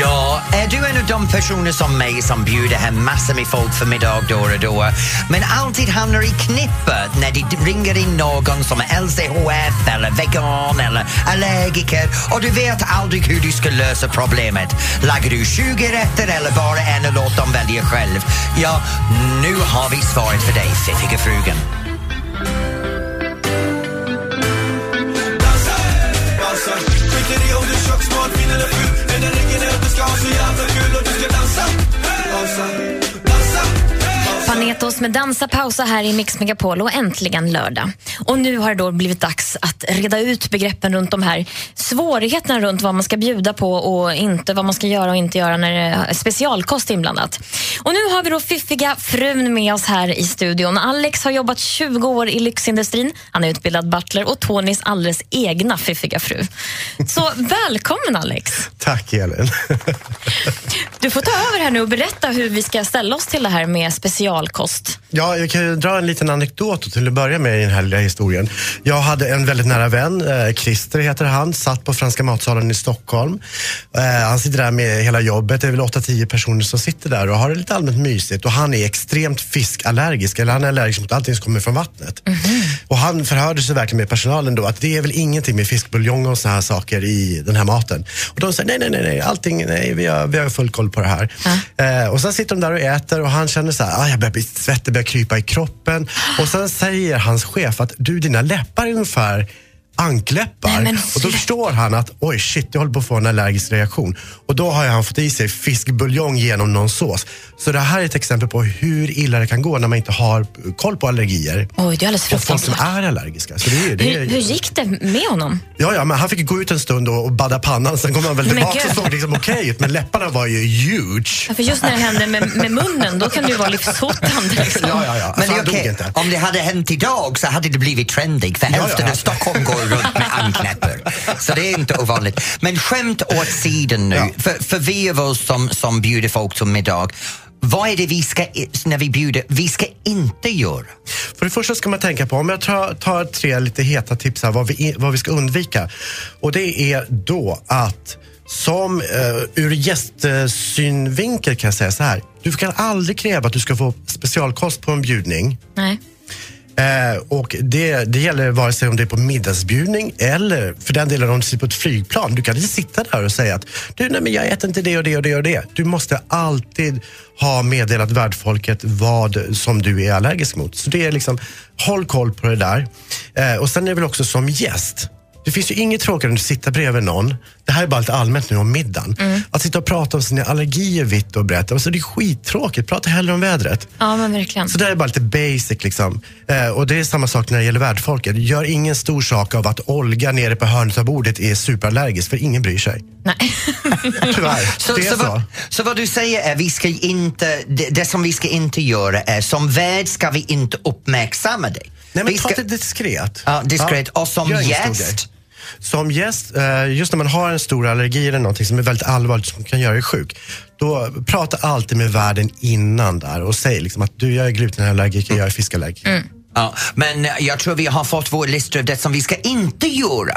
Ja, är du en av de personer som mig som bjuder hem massor med folk för middag då och då men alltid hamnar i knippet när de ringer in någon som är LCHF eller vegan eller allergiker och du vet aldrig hur du ska lösa problemet. Lagar du 20 rätter eller bara en och låt dem välja själv? Ja, nu har vi svaret för dig, fiffiga frugan. kanske jävla kul och du ska dansa, dansa. Panetos med Dansa pausa här i Mix Megapol och äntligen lördag. Och nu har det då blivit dags att reda ut begreppen runt de här svårigheterna runt vad man ska bjuda på och inte vad man ska göra och inte göra när det är specialkost inblandat. Och nu har vi då fiffiga frun med oss här i studion. Alex har jobbat 20 år i lyxindustrin. Han är utbildad butler och Tonys alldeles egna fiffiga fru. Så välkommen Alex! Tack Elin. Du får ta över här nu och berätta hur vi ska ställa oss till det här med specialkost. Ja, jag kan ju dra en liten anekdot till att börja med i den här lilla historien. Jag hade en väldigt nära vän, eh, Christer heter han, satt på Franska matsalen i Stockholm. Eh, han sitter där med hela jobbet, det är väl 8-10 personer som sitter där och har det lite allmänt mysigt. Och han är extremt fiskallergisk, eller han är allergisk mot allting som kommer från vattnet. Och han förhörde sig verkligen med personalen då att det är väl ingenting med fiskbuljong och såna här saker i den här maten. Och de säger nej, nej, nej, nej, allting, nej, vi har, vi har full koll på det här. Eh, och sen sitter de där och äter och han känner så här, ah, jag börjar bli svettig, börjar krypa i kroppen. Och sen säger hans chef att du, dina läppar är ungefär ankläppar. Nej, men och då förstår han att oj shit, jag håller på att få en allergisk reaktion. Och då har han fått i sig fiskbuljong genom någon sås. Så det här är ett exempel på hur illa det kan gå när man inte har koll på allergier. Oj, det är alldeles Och folk som fruktansvärt. är allergiska. Så det är, det är, Hur, hur gick det med honom? Ja, ja, men han fick gå ut en stund och, och badda pannan. Sen kom han väl Men tillbaka och såg liksom okej ut. Men läpparna var ju huge. Ja, för just när det händer med, med munnen, då kan det ju vara livshotande. Liksom. Ja, ja, ja. Men Alltså, han det är okej. inte. Om det hade hänt idag så hade det blivit trendigt för Ja, hälften ja. av Stockholm går runt med anknäppar. Så det är inte ovanligt. Men skämt åt sidan nu, Ja. för, för vi av oss som, som bjuder folk till middag, vad är det vi ska, när vi bjuder, vi ska inte göra? För det första ska man tänka på, om jag tar, tar tre lite heta tips här, vad vi, vad vi ska undvika. Och det är då att som eh, ur gästsynvinkel kan jag säga så här. Du kan aldrig kräva att du ska få specialkost på en bjudning. Nej. Eh, och det, det gäller vare sig om det är på middagsbjudning eller för den delen om du sitter på ett flygplan. Du kan inte sitta där och säga att du, nej, men jag äter inte det och det och det och det. Du måste alltid ha meddelat värdfolket vad som du är allergisk mot. Så det är liksom, håll koll på det där. Eh, och sen är det väl också som gäst. Det finns ju inget tråkigare än att sitta bredvid någon. Det här är bara lite allmänt nu om middagen. Att sitta och prata om sina allergier vitt och brett. Alltså det är skittråkigt. Prata hellre om vädret. Ja, men verkligen. Så det är bara lite basic liksom. Eh, och det är samma sak när det gäller värdfolket. Gör ingen stor sak av att Olga nere på hörnet av bordet är superallergisk, för ingen bryr sig. Nej. Tyvärr. Så, det är så, så. vad, så vad du säger är, vi ska inte, det, det som vi ska inte göra är, som värd ska vi inte uppmärksamma dig. Nej, men vi ta ska, det diskret. Ja, diskret. Och som gäst? Som gäst, eh, just när man har en stor allergi eller någonting som är väldigt allvarligt som kan göra dig sjuk. Då prata alltid med värden innan där och säg liksom att du, jag är glutenallergiker, jag är fiskallergiker. Ja, men jag tror vi har fått vår lista av det som vi ska inte göra.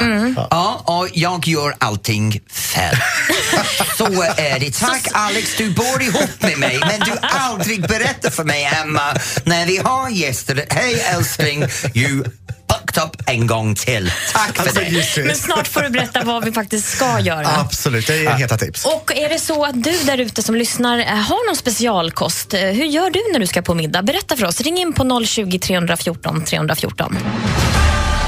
Ja, och jag gör allting fel. Så är det. Tack Alex, du bor ihop med mig men du aldrig berättar för mig hemma när vi har gäster. Hej älskling, you fucked up en gång till. Tack för Alltså, det. Men snart får du berätta vad vi faktiskt ska göra. Absolut, det är heta tips. Och är det så att du där ute som lyssnar eh, har någon specialkost, eh, hur gör du när du ska på middag? Berätta för oss. Ring in på 020 314 314.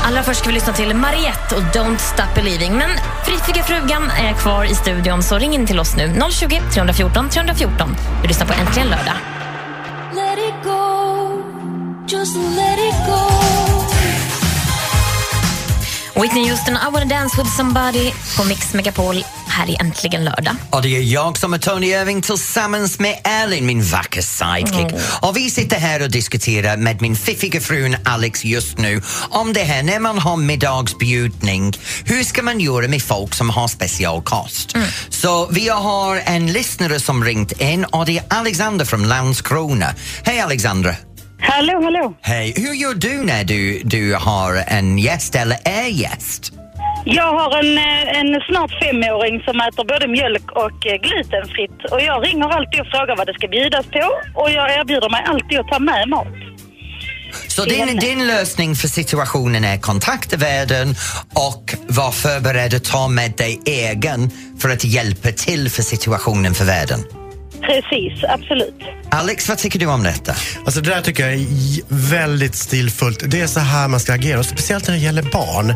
Allra först ska vi lyssna till Mariette och Don't Stop Believing. Men Frittiga frugan är kvar i studion, så ring in till oss nu. 020 314 314. Du lyssnar på Äntligen lördag. Let it go, just let it go. Whitney Houston, I wanna dance with somebody på Mix Megapol. Här är äntligen lördag. Och det är jag som är Tony Irving tillsammans med Elin, min vackra sidekick. Och vi sitter här och diskuterar med min fiffiga frun Alex just nu om det här när man har middagsbjudning. Hur ska man göra med folk som har specialkost? Så vi har en lyssnare som ringt in och det är Alexander från Landskrona. Hej Alexandra! Hallå, hallå. Hej, hur gör du när du, du har en gäst eller är gäst? Jag har en, eh, en snart femåring som äter både mjölk och eh, glutenfritt. Och jag ringer alltid och frågar vad det ska bjudas på. Och jag erbjuder mig alltid att ta med mat. Så din, din lösning för situationen är kontakta värden och var förberedd att ta med dig egen för att hjälpa till för situationen för världen. Precis, absolut. Alex, vad tycker du om detta? Alltså det där tycker jag är väldigt stilfullt. Det är så här man ska agera. Och speciellt när det gäller barn.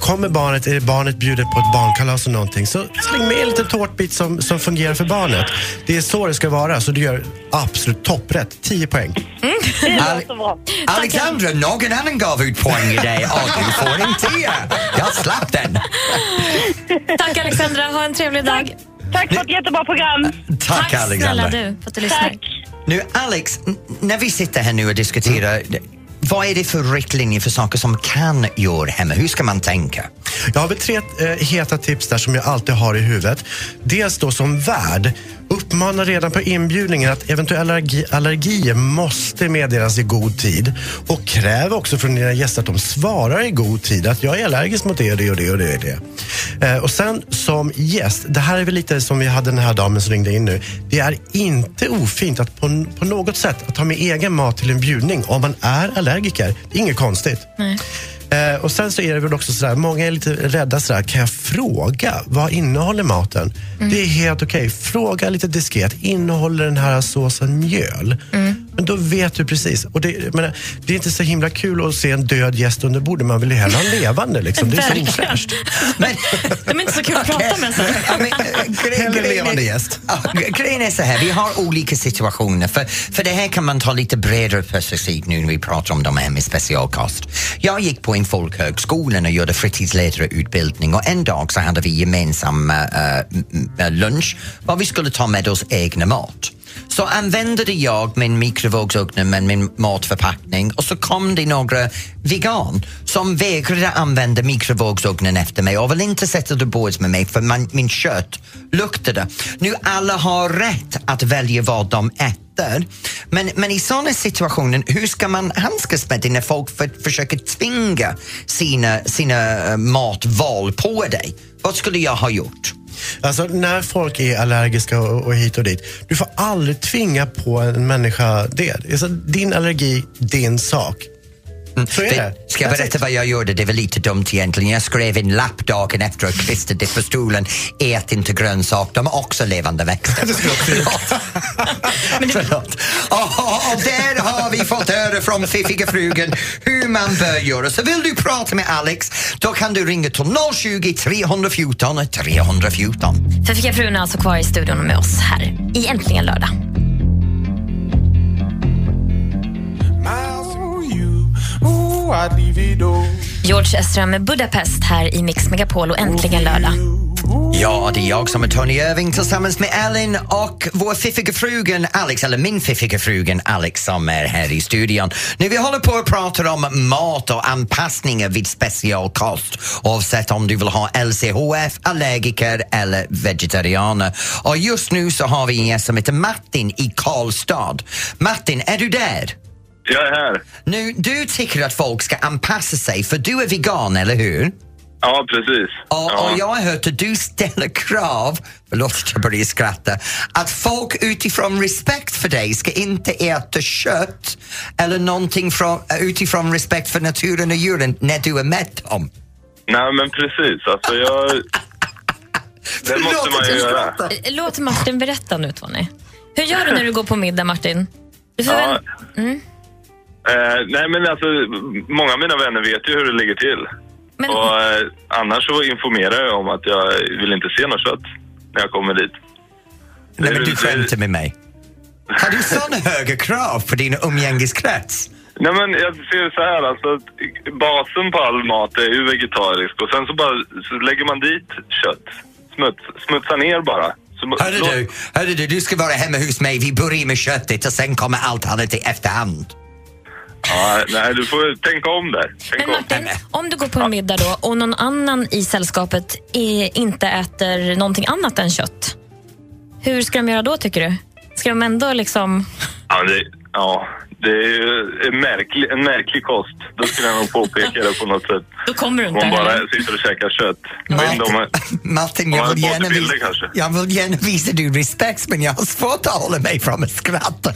Kommer barnet, är barnet bjudet på ett barnkalas och någonting, så släng med en liten tårtbit som, som fungerar för barnet. Det är så det ska vara, så du gör absolut topprätt. 10 poäng. Det Al- låter bra. Alexandra, någon annan gav ut poäng i dig och du får en tia. Jag slapp den. Tack Alexandra, ha en trevlig dag. Tack för ett jättebra program. Tack, snälla Alexandra. du för att du lyssnar. Tack. Nu Alex, n- när vi sitter här nu och diskuterar vad är det för riktlinjer för saker som kan göra hemma? Hur ska man tänka? Jag har väl tre eh, heta tips där som jag alltid har i huvudet. Dels då som värd, uppmana redan på inbjudningen att eventuella allergi, allergier måste meddelas i god tid. Och kräv också från dina gäster att de svarar i god tid att jag är allergisk mot det och det och det och det. Och, det. Eh, och sen som gäst, det här är väl lite som vi hade den här damen som ringde in nu. Det är inte ofint att på, på något sätt att ta med egen mat till en bjudning om man är allergiker. Det är inget konstigt. Eh, och sen så är det väl också sådär, många är lite rädda sådär, kan jag fråga vad innehåller maten? Det är helt okej. Fråga lite diskret, innehåller den här såsen mjöl? Men då vet du precis. Och det, menar, det är inte så himla kul att se en död gäst under bordet, man vill ju hellre ha en levande. Liksom. Det är så ofräscht. Men, De är inte så kul att prata med sen. Men, äh, gre- Hellre levande gäst. Grejen är så här, vi har olika situationer. För, för det här kan man ta lite bredare perspektiv nu när vi pratar om de här med specialkost. Jag gick på en folkhögskola och gjorde fritidsledarutbildning och en dag så hade vi gemensam äh, lunch var vi skulle ta med oss egna mat. Så använde jag min mikrovågsugn med min matförpackning och så kom det några vegan som vägrade använda mikrovågsugnen efter mig och vill inte sätta det bords med mig för man, min kött luktade. Nu alla har rätt att välja vad de äter. Men, men i sådana situationer, hur ska man handskas med det när folk för, försöker tvinga sina, sina eh, matval på dig? Vad skulle jag ha gjort? Alltså när folk är allergiska och, och hit och dit, du får aldrig tvinga på en människa det. Alltså, din allergi, din sak. Så är det. Det- Ska jag berätta vad jag gjorde? Det var lite dumt egentligen. Jag skrev en lapp dagen efter och klistrade det på stolen. Ät inte grönsak, de är också levande växter. Förlåt. Och, och, och där har vi fått höra från fiffiga frugan hur man bör göra. Så vill du prata med Alex, då kan du ringa till 020 314 314. För Fika frun är alltså kvar i studion med oss här i Äntligen lördag. George Ezra med Budapest här i Mix Megapol och Äntligen lördag. Ja, det är jag som är Tony Irving tillsammans med Ellen och vår fiffiga frugan Alex, eller min fiffiga frugan Alex som är här i studion. Nu vi håller på att prata om mat och anpassningar vid specialkost oavsett om du vill ha LCHF, allergiker eller vegetarianer. Och just nu så har vi en gäst som heter Martin i Karlstad. Martin, är du där? Jag är här. Nu, du tycker att folk ska anpassa sig för du är vegan, eller hur? Ja, precis. Och, ja. och jag har hört att du ställer krav, förlåt att jag börjar skratta, att folk utifrån respekt för dig ska inte äta kött eller någonting från, utifrån respekt för naturen och djuren när du är med dem. Nej, men precis. Alltså, jag... Det måste Förlåt man ju göra. Låt Martin berätta nu, Tony. Hur gör du när du går på middag, Martin? Du får Ja. väl... Eh, nej, men alltså, många av mina vänner vet ju hur det ligger till. Men, Och eh, annars så informerar jag om att jag vill inte se något kött när jag kommer dit. Nej men du skämtar med mig. Har du sådana höga krav på din umgängeskrets? Nej men jag ser det så här alltså, att basen på all mat är ju vegetarisk och sen så bara så lägger man dit kött. Smuts, smutsa ner bara. Hörru du, hörru du, du ska vara hemma hos mig. Vi börjar med köttet och sen kommer allt annat i efterhand. Ja, nej, du får tänka om där. Tänk Men om. Martin, om du går på en middag då och någon annan i sällskapet är, inte äter någonting annat än kött. Hur ska de göra då tycker du? Ska de ändå liksom... Ja, det, ja, det är ju en märklig, en märklig kost. Då skulle jag nog påpeka det på något sätt. Då kommer du inte Om man bara heller. sitter och käkar kött. Om Martin, jag vill, gärna bilder visa, jag vill gärna visa dig respekt men jag har svårt att hålla mig från att skratta.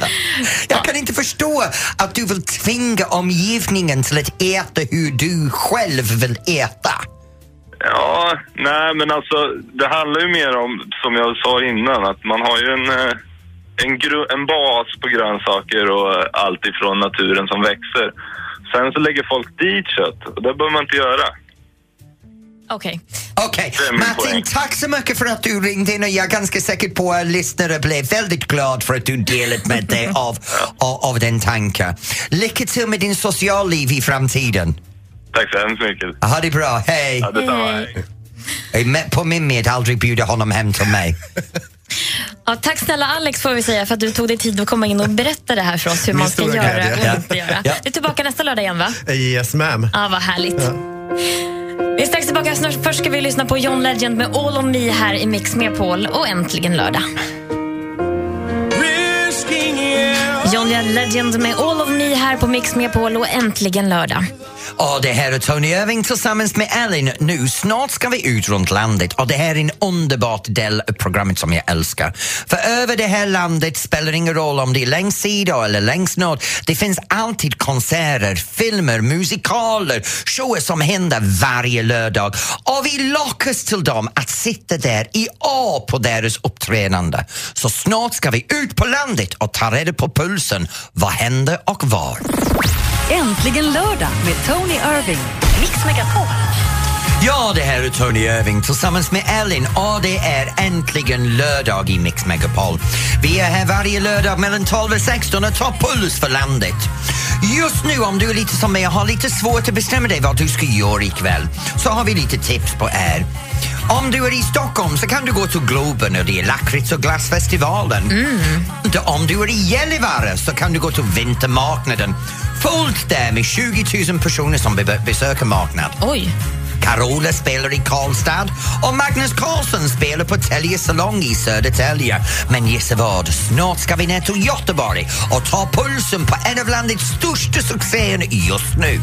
Jag kan inte förstå att du vill tvinga omgivningen till att äta hur du själv vill äta. Ja, nej men alltså det handlar ju mer om, som jag sa innan, att man har ju en, eh, en, gru, en bas på grönsaker och allt ifrån naturen som växer. Sen så lägger folk dit kött och det behöver man inte göra. Okej. Okej, Det är min Martin, poäng. tack så mycket för att du ringde in och jag är ganska säker på att lyssnare blev väldigt glad för att du delat med dig av, av, av den tanken. Lycka till med din socialliv i framtiden. Tack så hemskt mycket. Ha det bra, hej! Ja, detsamma. Hej. Jag är med på min med aldrig bjuda honom hem till mig. Ja, tack snälla Alex får vi säga för att du tog dig tid att komma in och berätta det här för oss hur Min man ska göra glädje. och inte göra. Ja. Du är tillbaka nästa lördag igen va? Yes ma'am. Ja, vad härligt. Vi är strax tillbaka. Först ska vi lyssna på John Legend med All on me här i Mix med Paul och äntligen lördag. John Legend med All of me här på Mix med Paul och äntligen lördag. Och det här är Tony Irving tillsammans med Ellen. Nu snart ska vi ut runt landet och det här är en underbart del av programmet som jag älskar. För över det här landet spelar ingen roll om det är längst sida eller längst norr. Det finns alltid konserter, filmer, musikaler, shower som händer varje lördag och vi lockas till dem att sitta där i A på deras uppträdande. Så snart ska vi ut på landet och ta reda på pulsen. Vad händer och var? Äntligen lördag med Tony Irving. Mix Megapol. Ja, det här är Tony Irving tillsammans med Ellen och det är äntligen lördag i Mix Megapol. Vi är här varje lördag mellan 12 och 16 och tar puls för landet. Just nu om du är lite som mig och har lite svårt att bestämma dig vad du ska göra ikväll så har vi lite tips på er. Om du är i Stockholm så kan du gå till Globen och det är lakrits och glassfestivalen. Om du är i Gällivare så kan du gå till Vintermarknaden. Fullt där med 20 000 personer som be- besöker marknaden. Oj. Carola spelar i Karlstad och Magnus Carlsson spelar på Tälje salong i Södertälje. Men gissa vad? Snart ska vi ner till Göteborg och ta pulsen på en av landets största succéer just nu.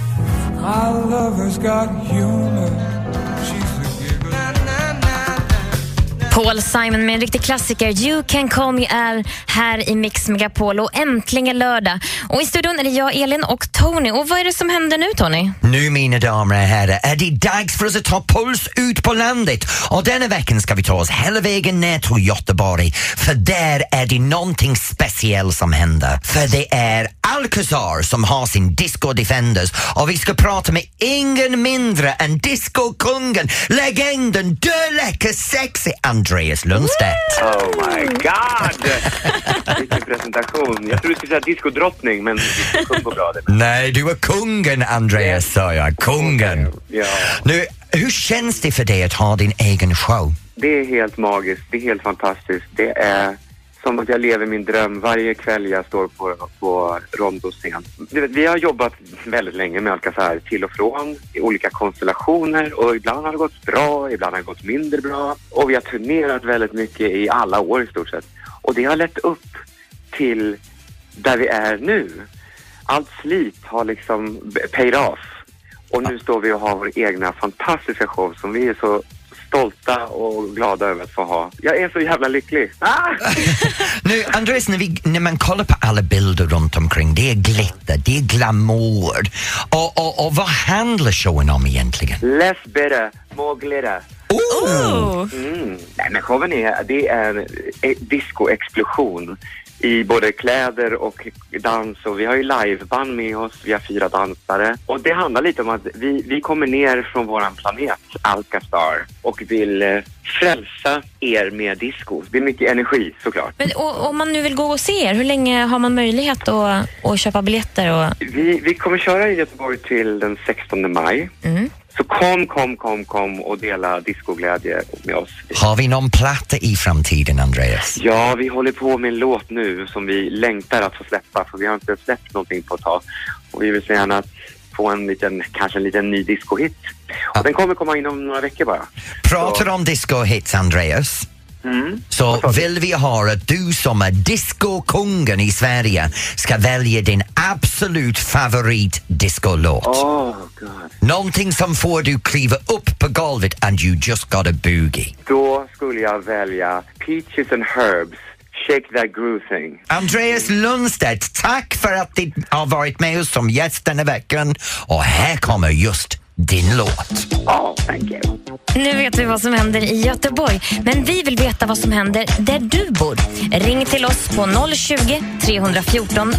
Paul Simon med en riktig klassiker, You can call me Al, här i Mix Megapol och äntligen lördag. Och i studion är det jag, Elin och Tony. Och vad är det som händer nu, Tony? Nu mina damer och herrar är det dags för oss att ta puls ut på landet och denna veckan ska vi ta oss hela vägen ner till Göteborg för där är det någonting speciellt som händer. För det är Alcazar som har sin Disco Defenders och vi ska prata med ingen mindre än discokungen, legenden, döläcker, sexy Andreas Lundstedt. Oh my god! Vilken presentation. Jag trodde du skulle säga diskodrottning, men disco går bra det. Nej, du är kungen Andreas sa jag, kungen. Ja, Nu, hur känns det för dig att ha din egen show? det är helt magiskt. Det är helt fantastiskt. Det är som att jag lever min dröm varje kväll jag står på, på rondoscen. Vi har jobbat väldigt länge med Alcazar till och från i olika konstellationer och ibland har det gått bra, ibland har det gått mindre bra och vi har turnerat väldigt mycket i alla år i stort sett. Och det har lett upp till där vi är nu. Allt slit har liksom paid off. Och nu står vi och har vår egna fantastiska show som vi är så stolta och glada över att få ha. Jag är så jävla lycklig. Ah! Nu, Andreas, när, vi, när man kollar på alla bilder runt omkring, det är glitter, det är glamour. Och, och, och vad handlar showen om egentligen? Less bitter, more glitter. Oh. Mm. Nej, men showen är, det är en eh, discoexplosion i både kläder och dans och vi har ju liveband med oss, vi har fyra dansare. Och det handlar lite om att vi, vi kommer ner från våran planet Alcastar och vill eh, frälsa er med disco. Det är mycket energi såklart. Men, och, om man nu vill gå och se er, hur länge har man möjlighet att, att köpa biljetter? Och... Vi, vi kommer köra i Göteborg till den 16 maj. Mm. Så kom, kom, kom, kom och dela discoglädje med oss. Har vi någon platta i framtiden, Andreas? Ja, vi håller på med en låt nu som vi längtar att få släppa för vi har inte släppt någonting på ett tag. Och vi vill så gärna få en liten, kanske en liten ny discohit. Och den kommer komma inom några veckor bara. Pratar om disco-hits, Andreas. Mm. Så vill vi ha att du som är discokungen i Sverige ska välja din absolut favorit discolåt. Oh, God. Någonting som får du kliva upp på golvet and you just got a boogie. Då skulle jag välja Peaches and Herbs, Shake That Groove Thing. Andreas Lundstedt, tack för att du har varit med oss som gäst denna veckan och här kommer just din låt. Oh, thank you. Nu vet vi vad som händer i Göteborg, men vi vill veta vad som händer där du bor. Ring till oss på 020 314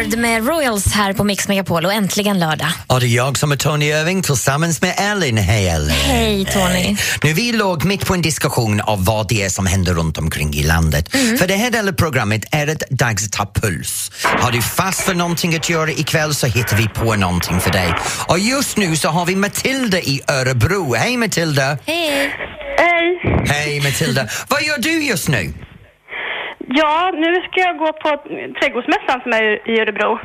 314. Lord med Royals här på Mix Megapol och äntligen lördag. Och det är jag som är Tony Irving tillsammans med Ellen. Hej Ellen! Hej Tony. Nu vi låg mitt på en diskussion av vad det är som händer runt omkring i landet. Mm. För det här delen av programmet är ett dags att ta puls. Har du fast för någonting att göra ikväll så hittar vi på någonting för dig. Och just nu så har vi Matilda i Örebro. Hej Matilda! Hej! Hej! Hej Matilda! vad gör du just nu? Ja, nu ska jag gå på trädgårdsmässan som är i Örebro.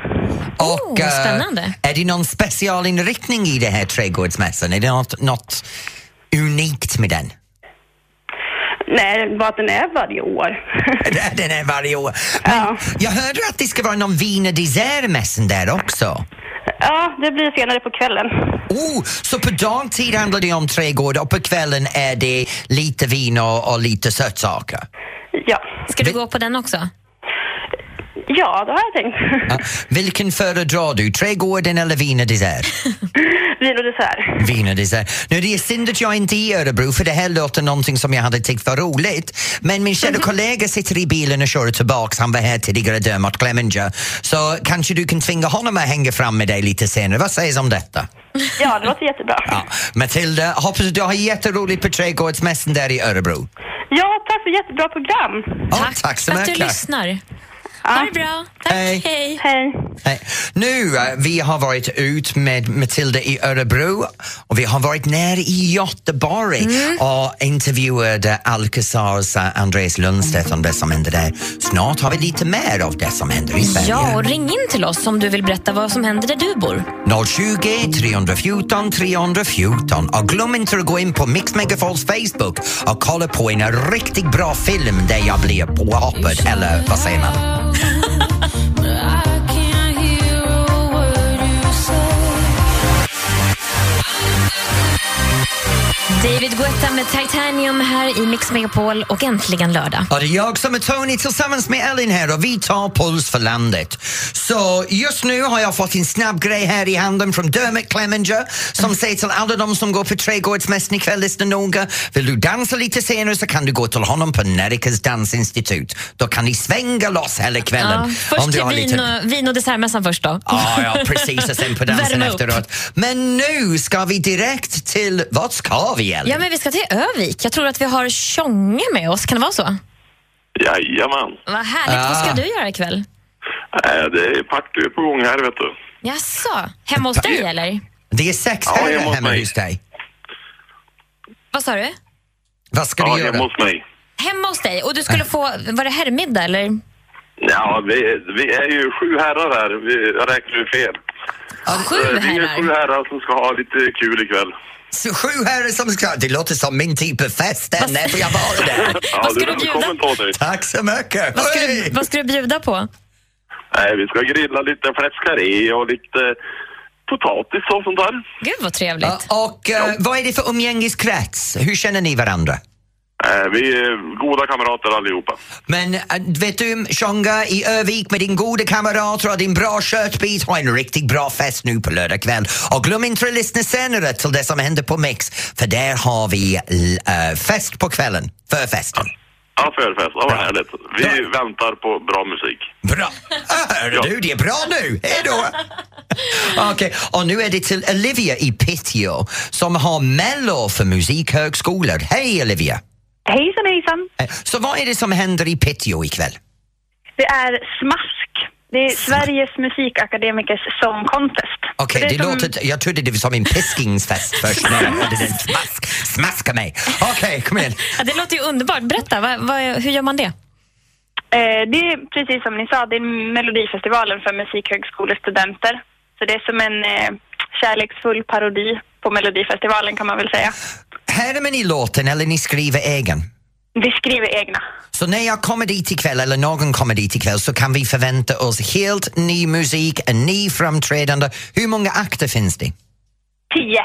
Och, eh, spännande. är det någon specialinriktning i det här trädgårdsmässan? Är det något, något unikt med den? Nej, bara att den är varje år. Den är varje år. Men jag hörde att det ska vara någon vin och dessertmässan där också. Ja, det blir senare på kvällen. Oh, så på dagtid handlar det om trädgård och på kvällen är det lite vin och, och lite sötsaker? Ja. Ska du gå på den också? Ja, det har jag tänkt. Ja. Vilken föredrar du, trädgården eller vin och dessert? Vin och dessert. Vin och dessert. Nu det är synd att jag inte är i Örebro för det här låter någonting som jag hade tyckt var roligt. Men min kära kollega sitter i bilen och kör tillbaks, han var här tidigare, Dermot Clemenger. Så kanske du kan tvinga honom att hänga fram med dig lite senare. Vad sägs om detta? Ja, det låter jättebra. Ja. Matilda, hoppas du har jätteroligt på trädgårdsmässan där i Örebro. Ja, tack för jättebra program. Ja, tack så för att du mycket. Ha det bra. Tack. Hej. Hej. Hej. Nej. Nu, eh, vi har varit ut med Matilda i Örebro och vi har varit nere i Göteborg Mm. och intervjuade Alcazars eh, Andreas Lundstedt om det som händer där. Snart har vi lite mer av det som händer i Sverige. Ja, och ring in till oss om du vill berätta vad som händer där du bor. 020 314 314 och glöm inte att gå in på Mix Megafols Facebook och kolla på en riktigt bra film där jag blir påhoppad, eller vad säger man? David Guetta med Titanium här i Mix Megapol och äntligen lördag. Och det är jag som är Tony tillsammans med Ellen här och vi tar puls för landet. Så just nu har jag fått en snabb grej här i handen från Dermot Clemenger som säger till alla de som går på trädgårdsmässan ikväll, lyssna noga. Vill du dansa lite senare så kan du gå till honom på Nerikas dansinstitut. Då kan ni svänga loss hela kvällen. Ja, först till vin, och, vin och dessertmässan först då. Ja, ja, precis. Och sen på dansen efteråt. Men nu ska vi direkt till, vart ska vi Ellen? Ja, men vi ska till Övik. Jag tror att vi har Tjonge med oss. Kan det vara så? Jajamän. Vad härligt. Vad ska Ah. du göra ikväll? Äh, det är party på gång här, vet du. Jaså? Hemma hos dig eller? Det är sex Ja, här hemma hos hemma mig. hos dig. Vad sa du? Vad ska Ja, du göra? hemma hos mig. Hemma hos dig? Och du skulle få, var det herrmiddag eller? Ja, vi, vi är ju sju herrar här. Vi, jag räknar ju fel. Sju Eh, Vi är herrar? sju herrar som ska ha lite kul ikväll. Sju herrar som ska... Det låter som min typ av fest. där. När får jag vara där? Ja, Vad ska du är bjuda? Tack så mycket. Vad ska, du, vad ska du bjuda på? Nej, vi ska grilla lite fläskkarré och lite potatis och sånt där. Gud vad trevligt. Ja, och eh, vad är det för umgängeskrets? Hur känner ni varandra? Eh, vi är goda kamrater allihopa. Men äh, vet du, sjunga i Övik med din goda kamrater och din bra köttbit. Ha en riktigt bra fest nu på lördag kväll. Och glöm inte att lyssna senare till det som händer på Mix, för där har vi äh, fest på kvällen, för festen. Ja, förfest. Ja, vad härligt. Vi väntar på bra musik. Bra! Hör du, det är bra nu. Hej då! Okej, och nu är det till Olivia i Piteå som har Mello för musikhögskolor. Hej Olivia! Hejsan hejsan! Eh, Så vad är det som händer i Piteå ikväll? Det är Smask. Det är Sveriges musikakademikers song contest. Okej, det, är som- låter... Jag trodde det var som en piskingsfest först när jag hörde den smask, smaska mig. Okej, kom igen. Ja, det låter ju underbart. Berätta, vad, vad, hur gör man det? Eh, det är precis som ni sa, det är Melodifestivalen för musikhögskolestudenter. Så det är som en eh, kärleksfull parodi på Melodifestivalen kan man väl säga. Härmar ni låten eller ni skriver egen? Vi skriver egna. Så när jag kommer dit ikväll eller någon kommer dit ikväll så kan vi förvänta oss helt ny musik, en ny framträdande. Hur många akter finns det? Tio.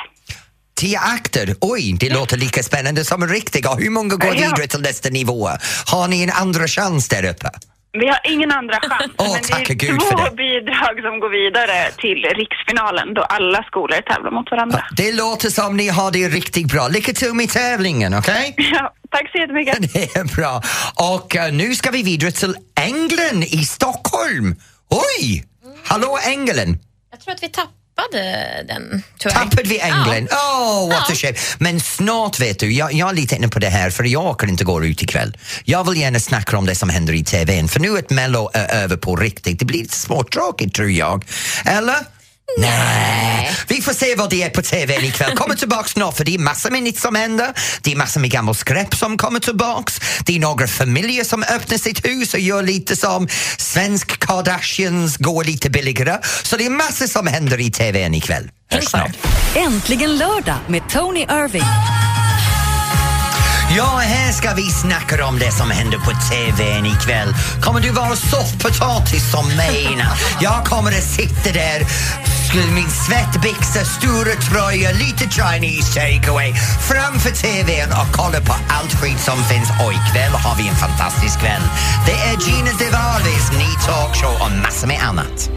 Tio akter? Oj, det låter lika spännande som en riktig. Hur många går Ja. vidare till nästa nivå? Har ni en andra chans där uppe? Vi har ingen andra chans. Åh, men det är Gud två det. bidrag som går vidare till riksfinalen då alla skolor tävlar mot varandra. Det låter som ni har det riktigt bra. Lycka till med tävlingen, okej? Ja, tack så jättemycket. Det är bra. Och eh, nu ska vi vidare till England i Stockholm. Oj! Hallå England! Jag tror att vi tappade den, tyvärr. Tappade vi England? Ja. Oh, what a shame. Men snart vet du, jag, jag är lite inne på det här för jag orkar inte gå ut ikväll. Jag vill gärna snacka om det som händer i TVn för nu ett Mello är över på riktigt. Det blir lite småtråkigt tror jag. Eller? Nej. Vi får se vad det är på TVn ikväll. Kommer tillbaks snart för det är massor med nytt som händer. Det är massor med gammalt skräp som kommer tillbaks. Det är några familjer som öppnar sitt hus och gör lite som svensk Kardashians, går lite billigare. Så det är massor som händer i TVn ikväll. Hörs snart. Äntligen lördag med Tony Irving. Ja, här ska vi snacka om det som händer på TVn ikväll. Kommer du vara soffpotatis som mig? Jag kommer att sitta där min svettbyxa, stora tröja, lite Chinese takeaway framför TVn och kolla på allt skit som finns. Och ikväll har vi en fantastisk kväll. Det är Gina Devarvis ny talkshow och massor med annat.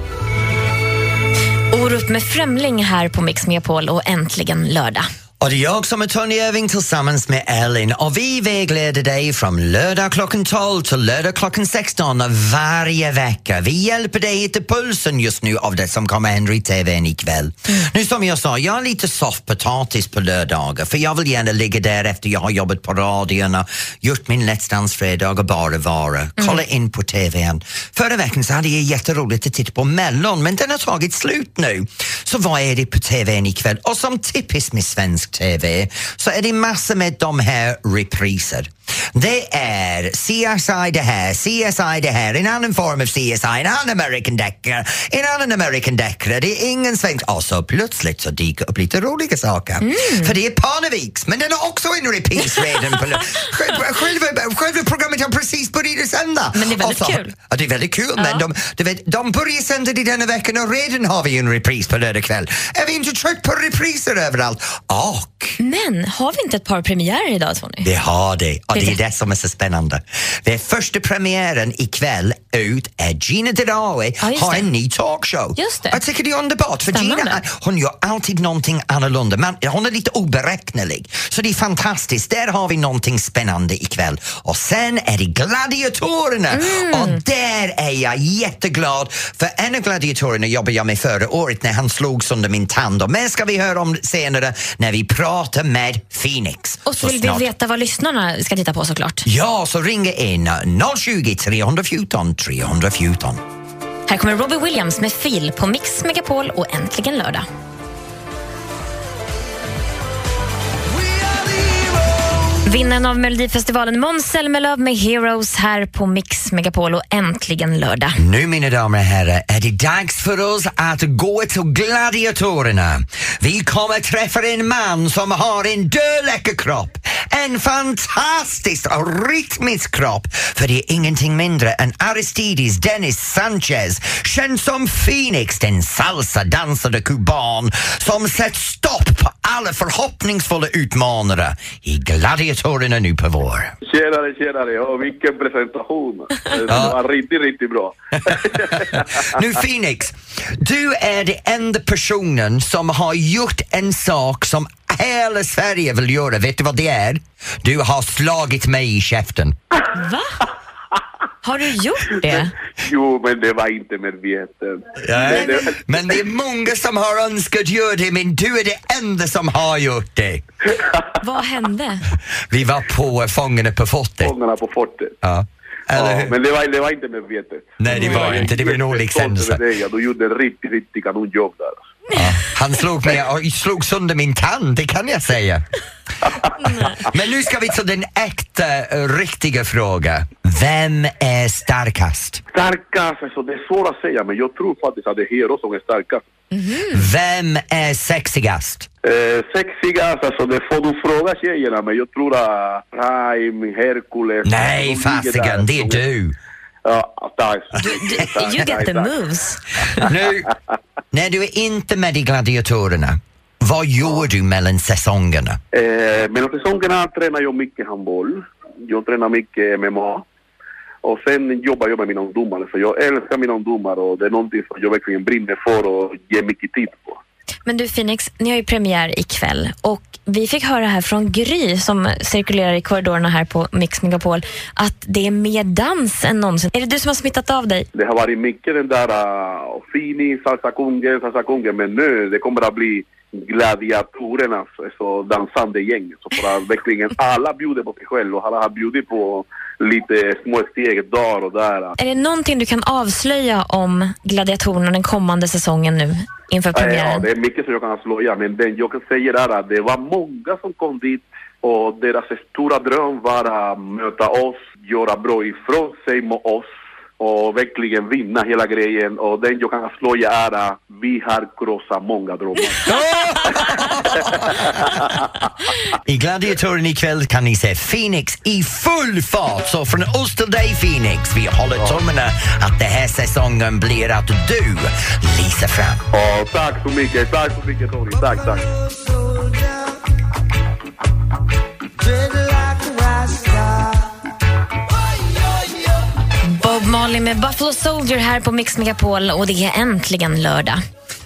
Orup med Främling här på Mix Megapol och äntligen lördag. Och det är jag som är Tony Irving tillsammans med Ellen och vi vägleder dig från lördag klockan 12 till lördag klockan 16 varje vecka. Vi hjälper dig hitta pulsen just nu av det som kommer hända i TVn ikväll. Nu som jag sa, jag är lite soffpotatis på lördagar för jag vill gärna ligga där efter jag har jobbat på radion och gjort min Let's Dance-fredag och bara vara. Kolla in på TVn. Förra veckan så hade jag jätteroligt att titta på Mellon men den har tagit slut nu. Så vad är det på TVn ikväll? Och som typiskt med svensk TV så är det massor med de här repriser. Det är CSI det här, CSI det här, en annan form av CSI, en annan American deckare, en annan American deckare. Det är ingen svensk... Och så plötsligt så dyker upp lite roliga saker. För det är Parneviks, men den har också en repris redan. På, själva, själva, programmet har precis börjat sända. Men det är väldigt så- kul. Ja, det är väldigt kul, men de, du vet, de börjar sända det denna veckan och redan har vi en repris på lördag kväll. Är vi inte trött på repriser överallt? Och Men har vi inte ett par premiärer idag, Tony? det har det och Det är det som är så spännande. Det är första premiären ikväll ut är Gina Dirawi Ja, har en ny talkshow. Just det. Jag tycker det är underbart för Gina Spännande. hon gör alltid någonting annorlunda. Man, hon är lite oberäknelig. Så det är fantastiskt. Där har vi någonting spännande ikväll. Och sen är det Gladiatorerna Mm. och där är jag jätteglad för en av gladiatorerna jobbade jag med förra året när han slog sönder min tand och mer ska vi höra om senare när vi pratar med Phoenix. Och så vill snart. vi veta vad lyssnarna ska titta på såklart. Ja, så ringa in 020 314 314. Här kommer Robbie Williams med Fil på Mix Megapol och äntligen lördag. Vinnaren av Melodifestivalen Måns Zelmerlöw med Heroes här på Mix Megapol och äntligen lördag. Nu mina damer och herrar är det dags för oss att gå till gladiatorerna. Vi kommer träffa en man som har en dödläcker kropp. En fantastisk och rytmisk kropp. För det är ingenting mindre än Aristides Dennis Sanchez, känd som Phoenix, den salsa-dansade kuban som sätter stopp alla förhoppningsfulla utmanare i Gladiatorerna nu på vår. Tjenare, tjenare. Ja, vilken presentation. Det var riktigt, riktigt bra. Nu Phoenix, du är den enda personen som har gjort en sak som hela Sverige vill göra. Vet du vad det är? Du har slagit mig i käften. Va? Har du gjort det? Jo, men det var inte medvetet. Det- det- Men det är många som har önskat göra det, men du är det enda som har gjort det. Vad hände? Vi var på Fångarna på fortet. Fångarna på fortet. Ja. Eller Ja, men det var, det var inte medvetet. Nej, det var inte. Det var en olyckshändelse. Du gjorde riktigt, riktigt kanonjobb där. Han slog mig och slog sönder min tand, det kan jag säga. Men nu ska vi till den äkta, eh, riktiga fråga. Vem är starkast? Starkast, alltså det är svårt att säga, men jag tror faktiskt att det är Hero som är starkast. Vem är sexigast? Eh, sexigast, alltså det får du fråga tjejerna, men jag tror att Prime, Hercules... Nej, fasiken, det är du. Ja, tack. Tack, You get tack, the tack. moves. Nu, när du är inte med i Gladiatorerna, vad gör du mellan säsongerna? Eh, mellan säsongerna tränar jag mycket handboll. Jag tränar mycket MMA. Och sen jobbar jag med mina ungdomar, för jag älskar mina ungdomar och det är någonting som jag verkligen brinner för och ger mycket tid på. Men du Phoenix, ni har ju premiär ikväll och vi fick höra här från Gry som cirkulerar i korridorerna här på Mix Megapol att det är mer dans än någonsin. Är det du som har smittat av dig? Det har varit mycket den där uh, Fini, Salsa Kungen, Salsa Kungen, men nu det kommer att bli gladiatorernas alltså, dansande gäng. Så för att verkligen alla bjuder på sig själv och alla har bjudit på lite små steg där och där. Är det någonting du kan avslöja om gladiatorerna den kommande säsongen nu inför Ja, premiären? det är mycket som jag kan avslöja, men den jag kan säga är att det var många som kom dit och deras stora dröm var att möta oss, göra bra ifrån sig med oss och verkligen vinna hela grejen. Och den jag kan avslöja är att vi har krossat många drömmar. I Gladiatorerna ikväll kan ni se Phoenix i full fart. Så från oss till dig Phoenix, vi håller tummarna att den här säsongen blir att du lyser fram. Ja, tack så mycket, tack så mycket Tony, tack, tack. Marley med Buffalo Soldier här på Mix Megapol och det är äntligen lördag.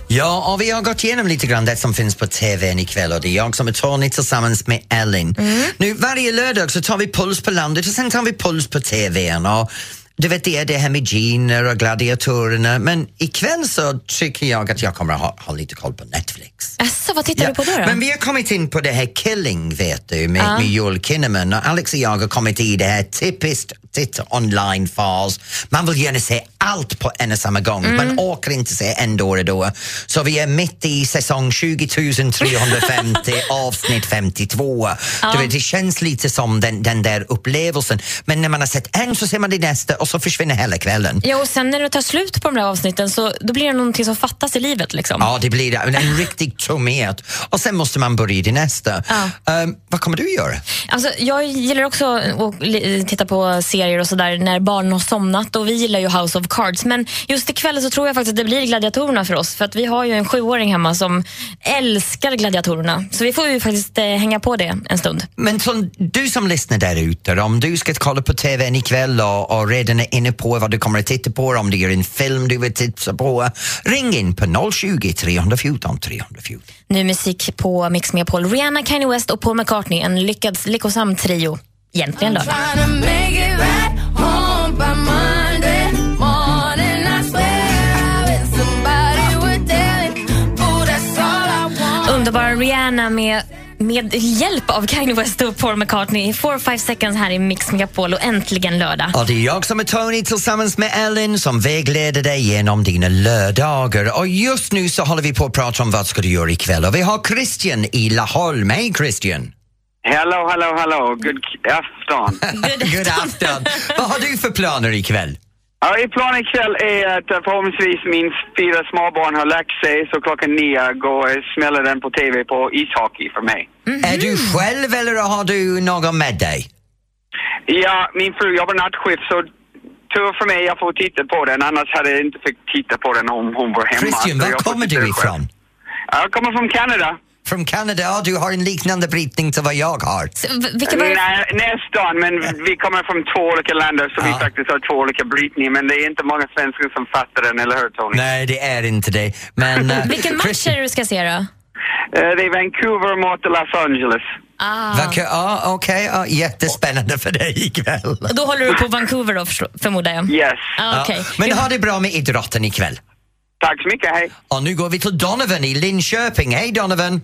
Ja, och vi har gått igenom lite grann det som finns på TVn ikväll och det är jag som är Tony tillsammans med Ellen. Nu varje lördag så tar vi puls på landet och sen tar vi puls på TVn och du vet det är det här med Giner och gladiatorerna men ikväll så tycker jag att jag kommer att ha, ha lite koll på Netflix. Asså, vad tittar Ja, du på då? då? Men vi har kommit in på det här Killing, vet du, med, Ja. med Joel Kinnaman. Och Alex och jag har kommit i det här typiskt titta online-fas. Man vill gärna se allt på en och samma gång. Mm. Man orkar inte se en då och då. Så vi är mitt i säsong 20 350, avsnitt 52. Ja. Du vet, det känns lite som den, den där upplevelsen. Men när man har sett en så ser man det nästa och så försvinner hela kvällen. Ja, och sen när det tar slut på de där avsnitten så då blir det någonting som fattas i livet. Liksom. Ja, det blir det. en riktig tomhet. Och sen måste man börja i nästa. Ehm, vad kommer du göra? Alltså, jag gillar också att titta på serier och sådär när barnen har somnat och vi gillar ju House of Cards. Men just ikväll så tror jag faktiskt att det blir gladiatorerna för oss. För att vi har ju en sjuåring hemma som älskar gladiatorerna. Så vi får ju faktiskt eh, hänga på det en stund. Men som, du som lyssnar där ute, om du ska kolla på TVn ikväll och, och redan är inne på vad du kommer att titta på, om det är en film du vill titta på, ring in på 020 314 314. Nu musik på Mix Megapol. Rihanna, Kanye West och Paul McCartney. En lyckad, lyckosam trio. Egentligen lördag. Underbara Rihanna med, med hjälp av Kanye West och Paul McCartney. 4-5 seconds här i Mix Megapol och äntligen lördag. Och det är jag som är Tony tillsammans med Ellen som vägleder dig genom dina lördagar. Och just nu så håller vi på att prata om vad ska du göra ikväll och vi har Christian i Laholm. Hej Christian! Hello, hello, hello. Good k- afton. God afton! vad har du för planer ikväll? Ja, i planen ikväll är att eh, förhoppningsvis min fyra småbarn har lagt sig så klockan nio går och smäller den på TV på ishockey för mig. Är du själv eller har du någon med dig? Ja, min fru jobbar nattskift så tur för mig jag får titta på den annars hade jag inte fått titta på den om hon var hemma. Christian, var kommer du ifrån? Jag kommer från Kanada. Från Kanada, ja, du har en liknande brytning till vad jag har. Nej, nästan, men vi kommer från två olika länder så vi faktiskt har två olika brytningar. Men det är inte många svenskar som fattar den, eller hur Tony? Nej, det är inte det. Men... eh, Vilken match är det du ska se då? Eh, det är Vancouver mot Los Angeles. Ah. Ja, okej, ja, jättespännande för dig ikväll. Då håller du på Vancouver då, förmodar jag? Yes. Ah. Ja, men ha det bra med idrotten ikväll. Tack så mycket, hej. Och nu går vi till Donovan i Linköping. Hej Donovan!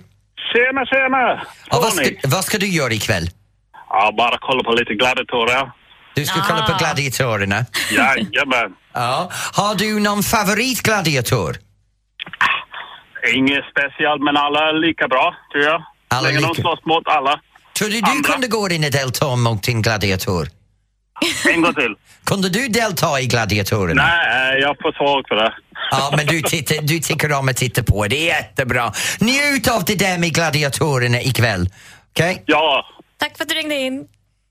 Tjena, tjena! Och vad, ska, vad ska du göra ikväll? Ja, bara kolla på lite gladiatorer. Du ska kolla på gladiatorerna? Jajamän. Ja. Har du någon favoritgladiator? Inget speciellt, men alla är lika bra, tror jag. Alla Länge de lika- slåss mot alla. Tror du du kunde gå in och delta mot din gladiator? En gång till. Kunde du delta i gladiatorerna? Nej, jag får svag för det. Ja, men du, tittar, du tycker om att titta på. Det är jättebra. Njut av det där med gladiatorerna ikväll. Okej? Ja. Tack för att du ringde in.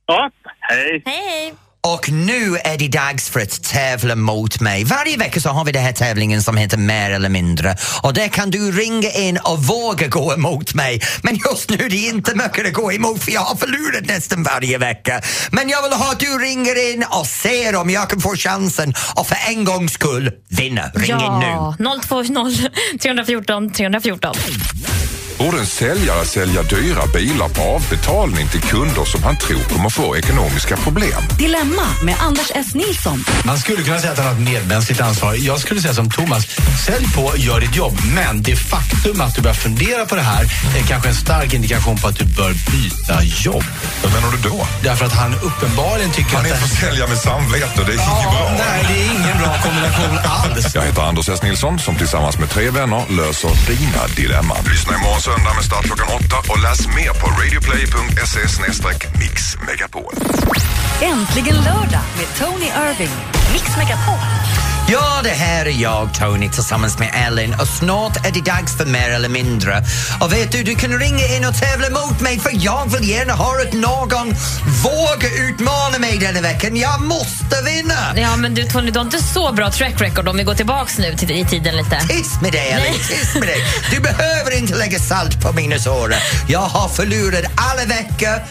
Ja, hej. Hej. Och nu är det dags för att tävla mot mig. Varje vecka så har vi den här tävlingen som heter Mer eller mindre. Och där kan du ringa in och våga gå emot mig. Men just nu är det inte mycket att gå emot för jag har förlorat nästan varje vecka. Men jag vill ha att du ringer in och ser om jag kan få chansen och för en gångs skull vinna. Ring in nu. Ja, 020 314 314. Borde en säljare sälja dyra bilar på avbetalning till kunder som han tror kommer få ekonomiska problem? Dilemma med Anders S. Nilsson. Man skulle kunna säga att han har ett medmänskligt ansvar. Jag skulle säga som Thomas, sälj på, gör ditt jobb. Men det faktum att du börjar fundera på det här är kanske en stark indikation på att du bör byta jobb. Vad menar du då? Därför att han uppenbarligen tycker Han att... är det- försäljare med samvete, det är inget bra. Nej, det är ingen bra kombination alls. Jag heter Anders S. Nilsson som tillsammans med tre vänner löser dina dilemman. Lyssna imorgon söndag med start klockan åtta och läs mer på radioplay.se mixmegapol. Äntligen lördag med Tony Irving. Mix Megapol. Ja, det här är jag, Tony, tillsammans med Ellen och snart är det dags för mer eller mindre. Och vet du, du kan ringa in och tävla mot mig för jag vill gärna ha att någon vågar utmana mig denna veckan. Jag måste vinna! Ja, men du Tony, du har inte så bra track record om vi går tillbaks nu till, i tiden lite. Tyst med dig, Ellen, tyst med dig. Du behöver inte lägga salt på mina sår. Jag har förlorat alla veckor,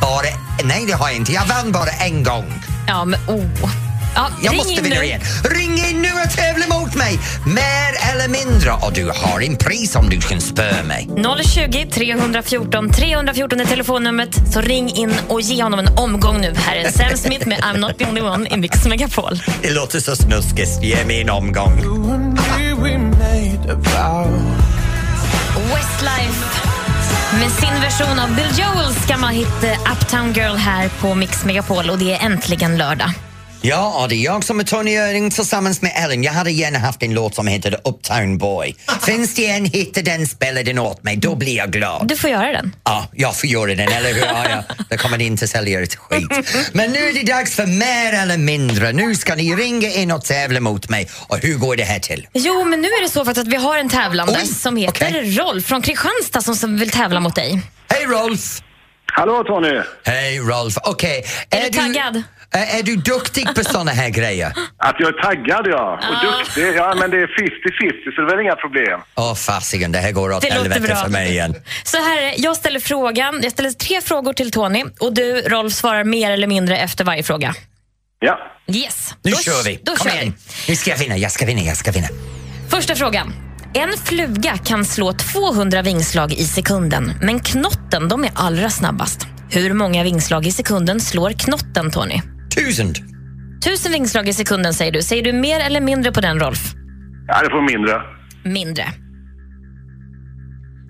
bara... Nej, det har jag inte. Jag vann bara en gång. Ja, men oh. Ja, Jag ring måste in vinna nu. igen. Ring in nu och tävla mot mig! Mer eller mindre. Och du har en pris om du kan spöa mig. 020 314 314 är telefonnumret. Så ring in och ge honom en omgång nu. Här är Sam Smith med I'm not the only one i Mix Megapol. Det låter så snuskigt. Ge mig en omgång. Westlife med sin version av Bill Joels gamla hit eh, Uptown Girl här på Mix Megapol och det är äntligen lördag. Ja, och det är jag som är Tony Öring tillsammans med Ellen. Jag hade gärna haft en låt som heter Uptown Boy. Finns det en hit och den spelar den åt mig, då blir jag glad. Du får göra den. Ja, jag får göra den, eller hur? Ja, ja. Det kommer inte sälja ett skit. Men nu är det dags för mer eller mindre. Nu ska ni ringa in och tävla mot mig. Och hur går det här till? Jo, men nu är det så faktiskt att vi har en tävlande som heter Rolf från Kristianstad som, som vill tävla mot dig. Hej Rolf! Hallå Tony! Hej Rolf, okej. Är, du taggad? Är, är du duktig på såna här grejer? Att jag är taggad ja, och duktig. Ja, men det är 50-50 så det är väl inga problem. Åh fasiken, det här går åt Det låter helvete bra. för mig igen. Så här, är det. jag ställer frågan. Jag ställer tre frågor till Tony och du, Rolf, svarar mer eller mindre efter varje fråga. Ja. Yes. Nu då, kör vi! Då Kom kör igen! Nu ska jag vinna, jag ska vinna, jag ska vinna. vi. Första frågan. En fluga kan slå 200 vingslag i sekunden, men knotten de är allra snabbast. Hur många vingslag i sekunden slår knotten, Tony? Tusen! Tusen vingslag i sekunden säger du. Säger du mer eller mindre på den, Rolf? Ja, det får mindre. Mindre.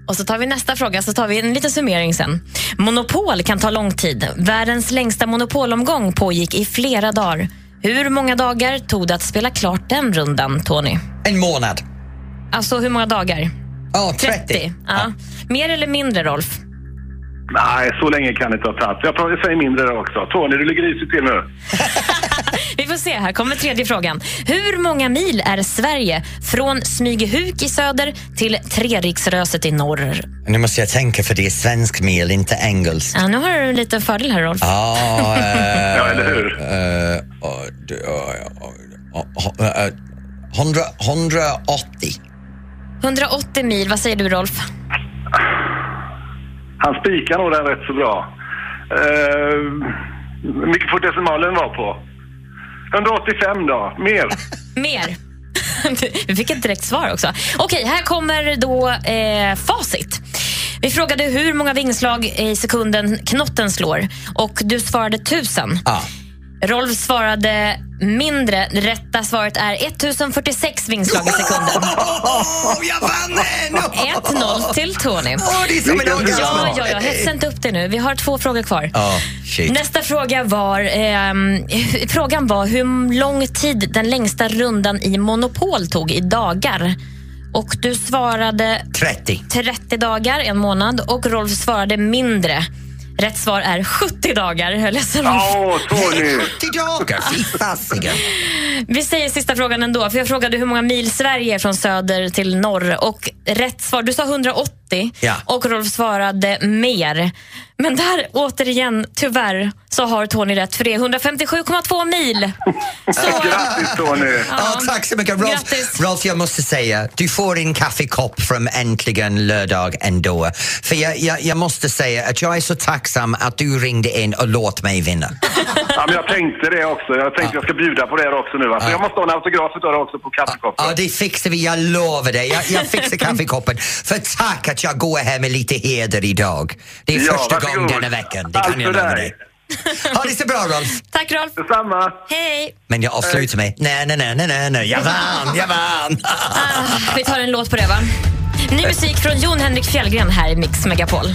Och så tar vi nästa fråga, så tar vi en liten summering sen. Monopol kan ta lång tid. Världens längsta monopolomgång pågick i flera dagar. Hur många dagar tog det att spela klart den rundan, Tony? En månad. Alltså, hur många dagar? Ja, 30. Ja. Mer eller mindre, Rolf? Nej, så länge kan det inte ha tagit. Jag pratar- jag säger mindre där också. Tony, du ligger risigt till nu. Vi får se, här kommer tredje frågan. Hur många mil är Sverige från Smygehuk i söder till Treriksröset i norr? Nu måste jag tänka för det är svensk mil, inte engelskt. Ja, nu har du en liten fördel här, Rolf. Ja, eh, Ja, eller hur? eh, eh, 100 180. 180 mil, vad säger du, Rolf? Han spikar nog den rätt så bra. Uh, hur mycket får decimalen vara på? 185 då, mer. Mer. Vi fick ett direkt svar också. Okej, här kommer då eh, facit. Vi frågade hur många vingslag i sekunden knotten slår och du svarade tusen. Rolf svarade mindre. Rätta svaret är 1046 vingslag i sekunden. jag vann en! 1-0 till Tony. Åh, det är som en orgasm. Ja, ja, ja. Hetsa inte upp det nu. Vi har två frågor kvar. Shit. Nästa fråga var, ehm, frågan var hur lång tid den längsta rundan i Monopol tog i dagar. Och du svarade 30. 30 dagar, en månad. Och Rolf svarade mindre. Rätt svar är 70 dagar. Jag är ledsen, Rolf. Åh, Tony! 70 dagar, fy fasiken. Vi säger sista frågan ändå, för jag frågade hur många mil Sverige är från söder till norr. Och rätt svar, du sa 180 Ja. och Rolf svarade mer. Men där återigen, tyvärr, så har Tony rätt för det är 157,2 mil. Grattis Tony! Ja, tack så mycket. Rolf, Grattis. Rolf, jag måste säga, du får en kaffekopp från Äntligen lördag ändå. För jag, jag, jag måste säga att jag är så tacksam att du ringde in och låt mig vinna. Ja, men jag tänkte det också. Jag tänkte jag ska bjuda på det också nu. Va? Så jag måste ha en autograf utav det också på kaffekoppen. Ja, det fixar vi, jag lovar dig. Jag, jag fixar kaffekoppen. För tack att jag går här med lite heder idag. Det är Ja, första gången denna veckan, det kan Allt jag lova dig. Ha det så bra Rolf! Tack Rolf. Detsamma. Hej. Men jag avslutar med nej, nej, nej, nej, nej, nej, jag vann, jag vann! Ah, vi tar en låt på det va? Ny musik från Jon Henrik Fjällgren här i Mix Megapol.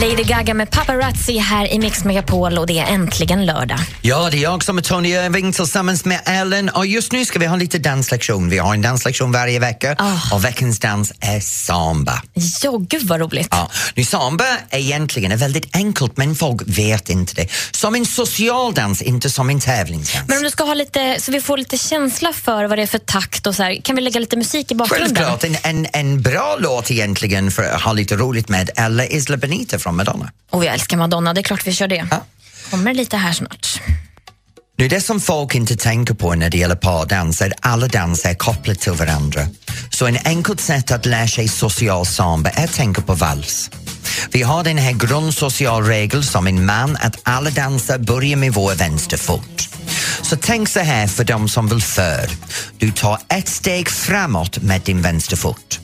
Lady Gaga med Paparazzi här i Mix Megapol och det är äntligen lördag. Ja, det är jag som är Tony Irving tillsammans med Ellen och just nu ska vi ha lite danslektion. Vi har en danslektion varje vecka och veckans dans är samba. Ja, gud vad roligt. Ja, nu samba är egentligen är väldigt enkelt men folk vet inte det. Som en social dans, inte som en tävlingsdans. Men om du ska ha lite, så vi får lite känsla för vad det är för takt och så här, kan vi lägga lite musik i bakgrunden? Självklart, en, en, en bra låt egentligen för att ha lite roligt med eller Isla Benita från Madonna. Och jag älskar Madonna, det är klart vi kör det. Kommer lite här snart. Nu, det som folk inte tänker på när det gäller pardans är att alla danser är kopplade till varandra. Så en enkelt sätt att lära sig social samba är att tänka på vals. Vi har den här grundsocial regel som en man att alla danser börjar med vår vänsterfot. Så tänk så här för de som vill för. Du tar ett steg framåt med din vänsterfot.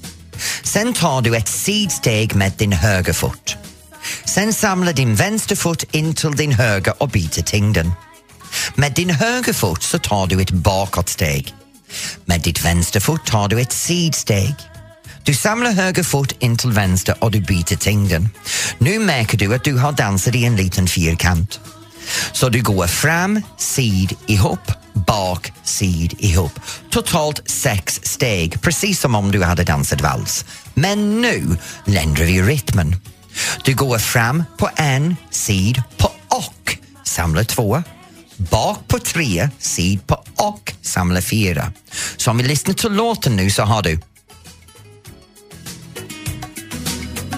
Sen tar du ett sidsteg med din högerfot. Sen samlar din vänsterfot in till din höger och byter tyngden. Med din högerfot så tar du ett bakåtsteg. Med ditt vänsterfot tar du ett sidsteg. Du samlar höger fot in till vänster och du byter tyngden. Nu märker du att du har dansat i en liten fyrkant. Så du går fram, sid, ihop, bak, sid, ihop. Totalt sex steg, precis som om du hade dansat vals. Men nu ländrar vi rytmen. Du går fram på en, sid på och, samlar två. Bak på tre, sid på och, samlar fyra. Så om vi lyssnar till låten nu så har du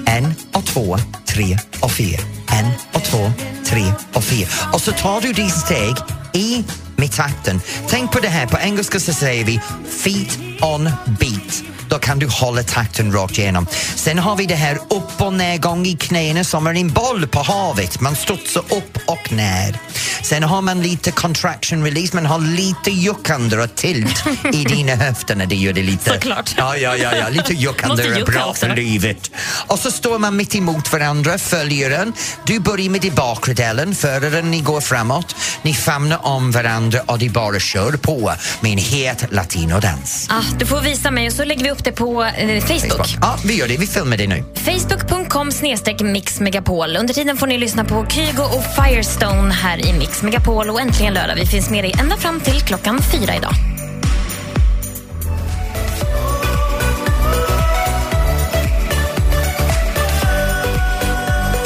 en och två, tre och fyra. En och två, tre och fyra. Och så tar du dina steg i med takten. Tänk på det här, på engelska så säger vi feet on beat. Då kan du hålla takten rakt igenom. Sen har vi det här upp och nedgång i knäna som är en boll på havet. Man studsar upp och ner. Sen har man lite contraction release, man har lite juckande och tilt i dina höfter när det gör det lite... Såklart. Ja, ja, ja, ja. lite juckande är bra också. för livet. Och så står man mitt emot varandra, följer den. Du börjar med den bakre delen, föraren, ni går framåt. Ni famnar om varandra och de bara kör på med en het latinodans. Ah, du får visa mig och så lägger vi upp det på eh, Facebook. Ja, vi gör det. Vi filmar det nu. Facebook.com snedstreck Mix Megapol. Under tiden får ni lyssna på Kygo och Firestone här i Mix Megapol och äntligen lördag. Vi finns med dig ända fram till klockan fyra idag.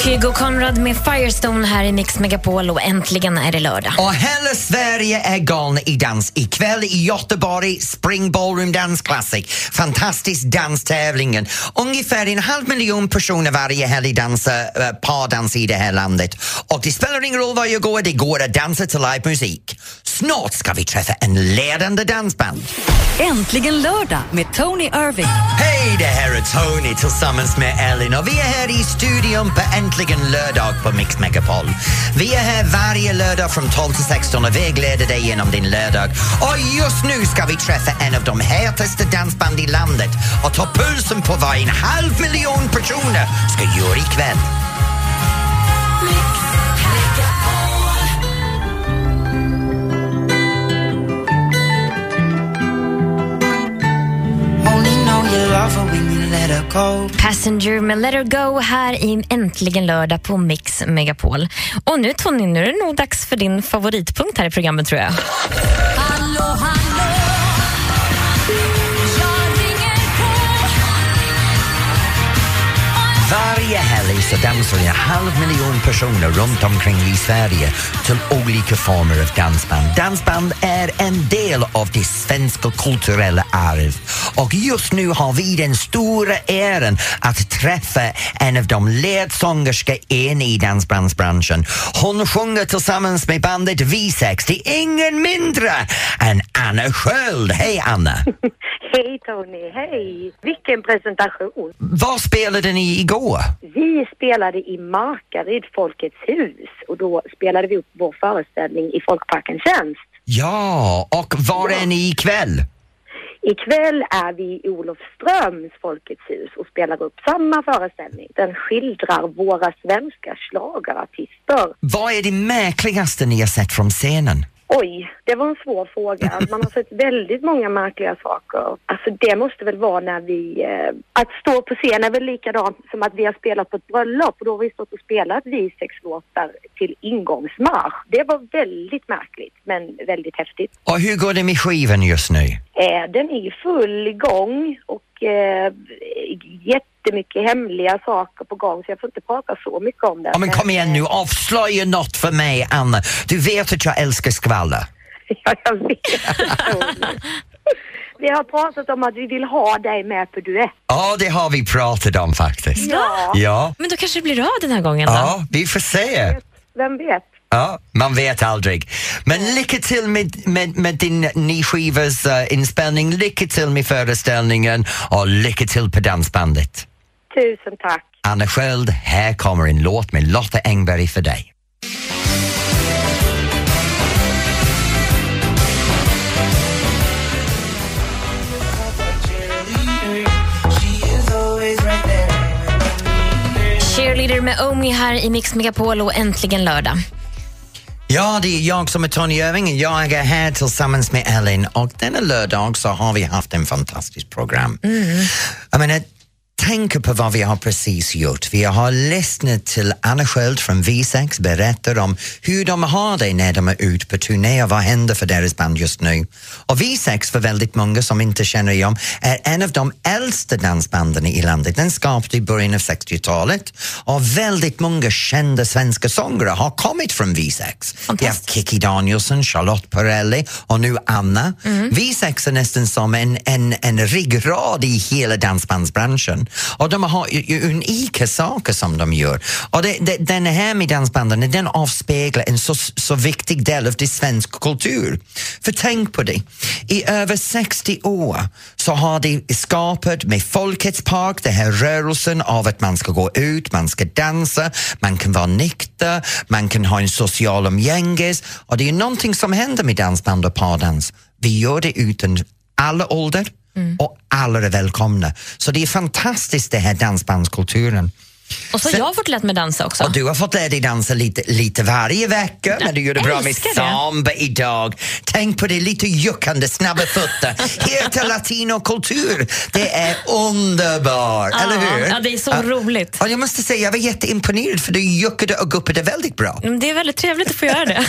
Kygo Conrad med Firestone här i Mix Megapol och äntligen är det lördag. Och hela Sverige är galna i dans. Ikväll i Göteborg, Spring Ballroom Dance Classic. Fantastisk danstävlingen. Ungefär en halv miljon personer varje helg dansar uh, pardans i det här landet. Och det spelar ingen roll var jag går, det går att dansa till livemusik. Snart ska vi träffa en ledande dansband. Äntligen lördag med Tony Irving. Hej, det här är Tony tillsammans med Ellen och vi är här i studion på Äntligen lördag på Mix Megapol. Vi är här varje lördag från 12 till 16 och vägleder dig genom din lördag. Och just nu ska vi träffa en av de hetaste dansband i landet och ta pulsen på vad en halv miljon personer ska göra ikväll. Passenger med Let Her Go här i Äntligen lördag på Mix Megapol. Och nu Tony, nu är det nog dags för din favoritpunkt här i programmet tror jag. Hallå, hallå. Varje så dansar en halv miljon personer runt omkring i Sverige till olika former av dansband. Dansband är en del av det svenska kulturella arv och just nu har vi den stora äran att träffa en av de ledsångerska en i dansbandsbranschen. Hon sjunger tillsammans med bandet V60 ingen mindre än Anna Sköld. Hej Anna! Hej Tony, hej! Vilken presentation! Vad spelade ni igår? Vi spelade i Markaryd, Folkets hus och då spelade vi upp vår föreställning i Folkparkens tjänst. Ja, och var är ni ikväll? Ikväll är vi i Olofströms Folkets hus och spelar upp samma föreställning. Den skildrar våra svenska schlagerartister. Vad är det märkligaste ni har sett från scenen? Oj, det var en svår fråga. Man har sett väldigt många märkliga saker. Alltså det måste väl vara när vi... Eh, att stå på scen är väl likadant som att vi har spelat på ett bröllop och då har vi stått och spelat vi sex låtar till ingångsmarsch. Det var väldigt märkligt men väldigt häftigt. Och hur går det med skivan just nu? Eh, den är i full gång och eh, jättemycket hemliga saker på gång så jag får inte prata så mycket om det. Ja, men kom igen nu, avslöja något för mig, Anna. Du vet att jag älskar skvaller. Ja, jag vet. Vi har pratat om att vi vill ha dig med på duett. Ja, det har vi pratat om faktiskt. Ja. Ja, Men då kanske det blir av den här gången då? ja vi får se. Vem vet? Ja, man vet aldrig. Men lycka till med, med, med din ny skivas uh, inspelning, lycka till med föreställningen och lycka till på dansbandet. Tusen tack. Anna Sköld, här kommer en låt med Lotta Engberg för dig. Cheerleader med Omi här i Mix Megapol och äntligen lördag. Ja, det är jag som är Tony Irving. Jag är här tillsammans med Ellen och denna lördag så har vi haft en fantastiskt program. Jag menar, tänk på vad vi har precis gjort. Vi har lyssnat till Anna Sköld från V6 berättar om hur de har det när de är ute på turné och vad händer för deras band just nu. Och V6 för väldigt många som inte känner igen är en av de äldsta dansbanden i landet. Den skapades i början av 60-talet och väldigt många kända svenska sångare har kommit från V6. Vi har Kikki Danielsson, Charlotte Perrelli och nu Anna. V6 är nästan som en, en, en ryggrad i hela dansbandsbranschen. Och de har ju- unika saker som de gör. Och det, det, den här med dansbanden, den avspeglar en så, så viktig del av det svenska kultur. För tänk på det, i över 60 år så har det skapat med Folkets park, den här rörelsen av att man ska gå ut, man ska dansa, man kan vara nykter, man kan ha en social umgänges och det är någonting som händer med dansband och pardans. Vi gör det utan alla ålder Mm. och alla är välkomna. Så det är fantastiskt det här dansbandskulturen. Och så har jag fått lärt mig dansa också. Och du har fått lära dig dansa lite, lite varje vecka, men du gör det bra med det. samba idag. Tänk på det, lite juckande, snabba fötter. Helt latinokultur. Det är underbart, Ja, eller hur? ja, det är så roligt. Och jag måste säga, jag var jätteimponerad för du juckade och guppade väldigt bra. Mm, Det är väldigt trevligt att få göra det.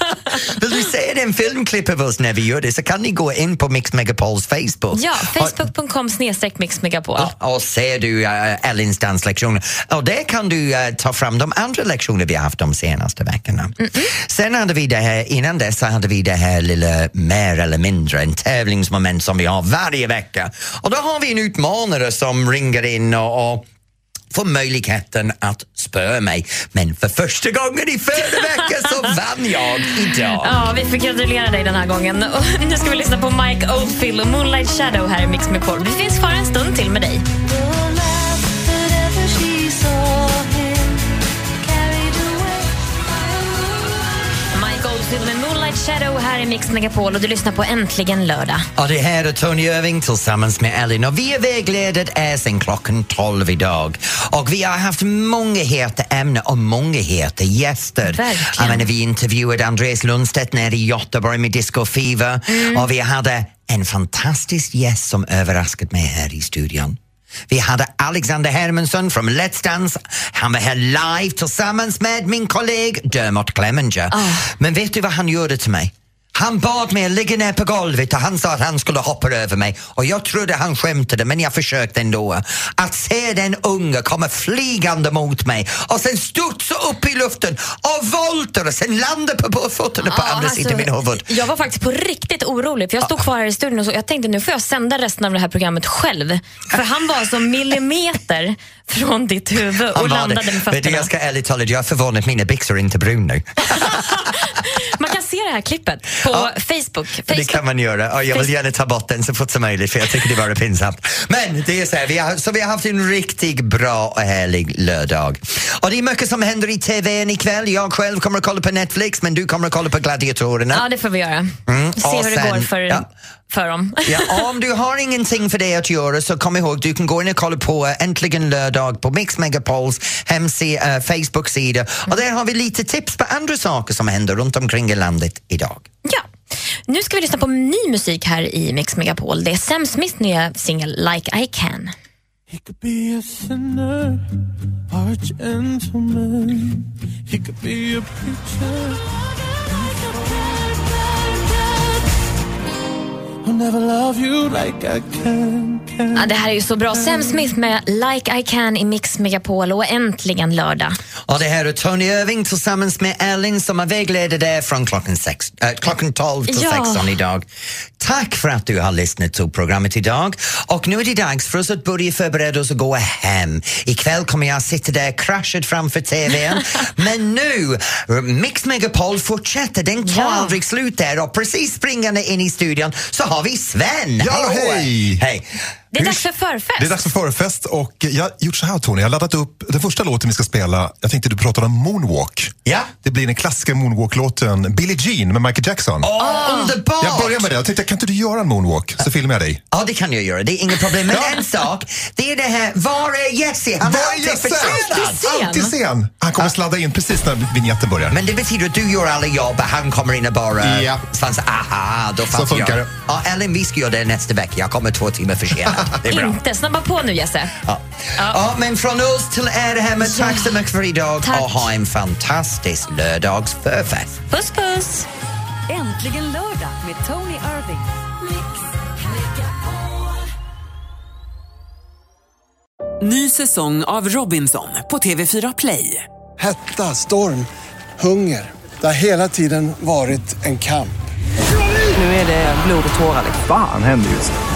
Vill du se en filmklipp av oss när vi gör det så kan ni gå in på Mix Megapols Facebook. Ja, facebook.com snedstreck Mix Megapol. Och ser du uh, Ellins danslektioner. Och där kan du eh, ta fram de andra lektioner vi har haft de senaste veckorna. Sen hade vi det här, innan dess så hade vi det här lilla mer eller mindre, en tävlingsmoment som vi har varje vecka. Och då har vi en utmanare som ringer in och, och får möjligheten att spöa mig. Men för första gången i förra veckan så vann jag idag. Ja, vi får gratulera dig den här gången. Och nu ska vi lyssna på Mike Oldfield och Moonlight Shadow här i Mix med Paul. Vi finns kvar en stund till med dig. Shadow här i Mix Megapol och du lyssnar på Äntligen lördag. Och det här är Tony Irving tillsammans med Ellen och vi är vägledare är sen klockan 12 idag. Och vi har haft många heta ämnen och många heta gäster. Verkligen. Menar, vi intervjuade Andreas Lundstedt nere i Göteborg med Disco Fever och vi hade en fantastisk gäst som överraskat mig här i studion. Vi hade Alexander Hermansson från Let's Dance. Han var här live tillsammans med min kollega Dermot Clemenger. Men vet du vad han gjorde till mig? Han bad mig att ligga ner på golvet och han sa att han skulle hoppa över mig och jag trodde han skämtade men jag försökte ändå. Att se den unge komma flygande mot mig och sen studsa upp i luften och volta och sen landa på fötterna på Ja, andra alltså, sidan min huvud. Jag var faktiskt på riktigt orolig för jag stod kvar här i studion och så, jag tänkte nu får jag sända resten av det här programmet själv. För han var som millimeter från ditt huvud och landade det. med fötterna. jag ska ärligt talat, jag är förvånad att mina byxor är inte bruna se det här klippet på Facebook. Det Facebook. kan man göra. Och jag vill gärna ta bort den så fort som möjligt för jag tycker det är pinsamt. Men det är så här, vi har, så vi har haft en riktigt bra och härlig lördag. Och det är mycket som händer i TVn ikväll. Jag själv kommer att kolla på Netflix men du kommer att kolla på Gladiatorerna. Ja, det får vi göra. Mm, Se hur det sen- går för, ja. För dem. Ja, om du har ingenting för det att göra så kom ihåg, du kan gå in och kolla på Äntligen lördag på Mix Megapols hemsida, eh, Facebook-sida och där har vi lite tips på andra saker som händer runt omkring i landet idag. Ja. Nu ska vi lyssna på ny musik här i Mix Megapol. Det är Sam Smiths nya singel Like I Can. be a sinner or a gentleman. He could be a preacher. Like I can. can. Ja, det här är ju så bra. Sam Smith med Like I Can i Mix Megapol och äntligen lördag. Och det här är Tony Irving tillsammans med Ellen som är vägledare där från klockan, sex, äh, klockan 12 till Ja. 16 idag. Tack för att du har lyssnat till programmet idag. Och nu är det dags för oss att börja förbereda oss att gå hem. Ikväll kommer jag sitta där kraschad framför TVn. Men nu, Mix Megapol fortsätter, den tar aldrig slut där och precis springande in i studion så har vi Sven. Ja, hej! Hej! Det är dags för förfest. Det är dags för förfest och jag har gjort så här Tony, jag har laddat upp den första låten vi ska spela. Jag tänkte du pratade om Moonwalk. Ja. Det blir den klassiska Moonwalk-låten Billie Jean med Michael Jackson. Åh, underbart! Jag börjar med det. Jag tänkte, kan inte du göra en moonwalk? Så filmar jag dig. Ja, det kan jag göra. Det är inget problem. Men en sak, det är det här, var är Jesse? Han Var är är alltid Jesse? försenad. Alltid sen. Han kommer sladda in precis när vignetten börjar. Men det betyder att du gör alla jobb och han kommer in och bara Ja. svansar. Aha, då fattar funkar jag. det. Ja, Ellen, vi ska göra det nästa vecka. Jag kommer två timmar försenad. Det är bra. Inte. Snabba på nu Jesse. Ja. Ja, men från oss till er hemma, tack så mycket för idag Tack. och ha en fantastisk lördagsförfest. Puss puss! Äntligen lördag med Tony Irving. Ny säsong av Robinson på TV4 Play. Hetta, storm, hunger. Det har hela tiden varit en kamp. Nu är det blod och tårar. Fan händer just nu.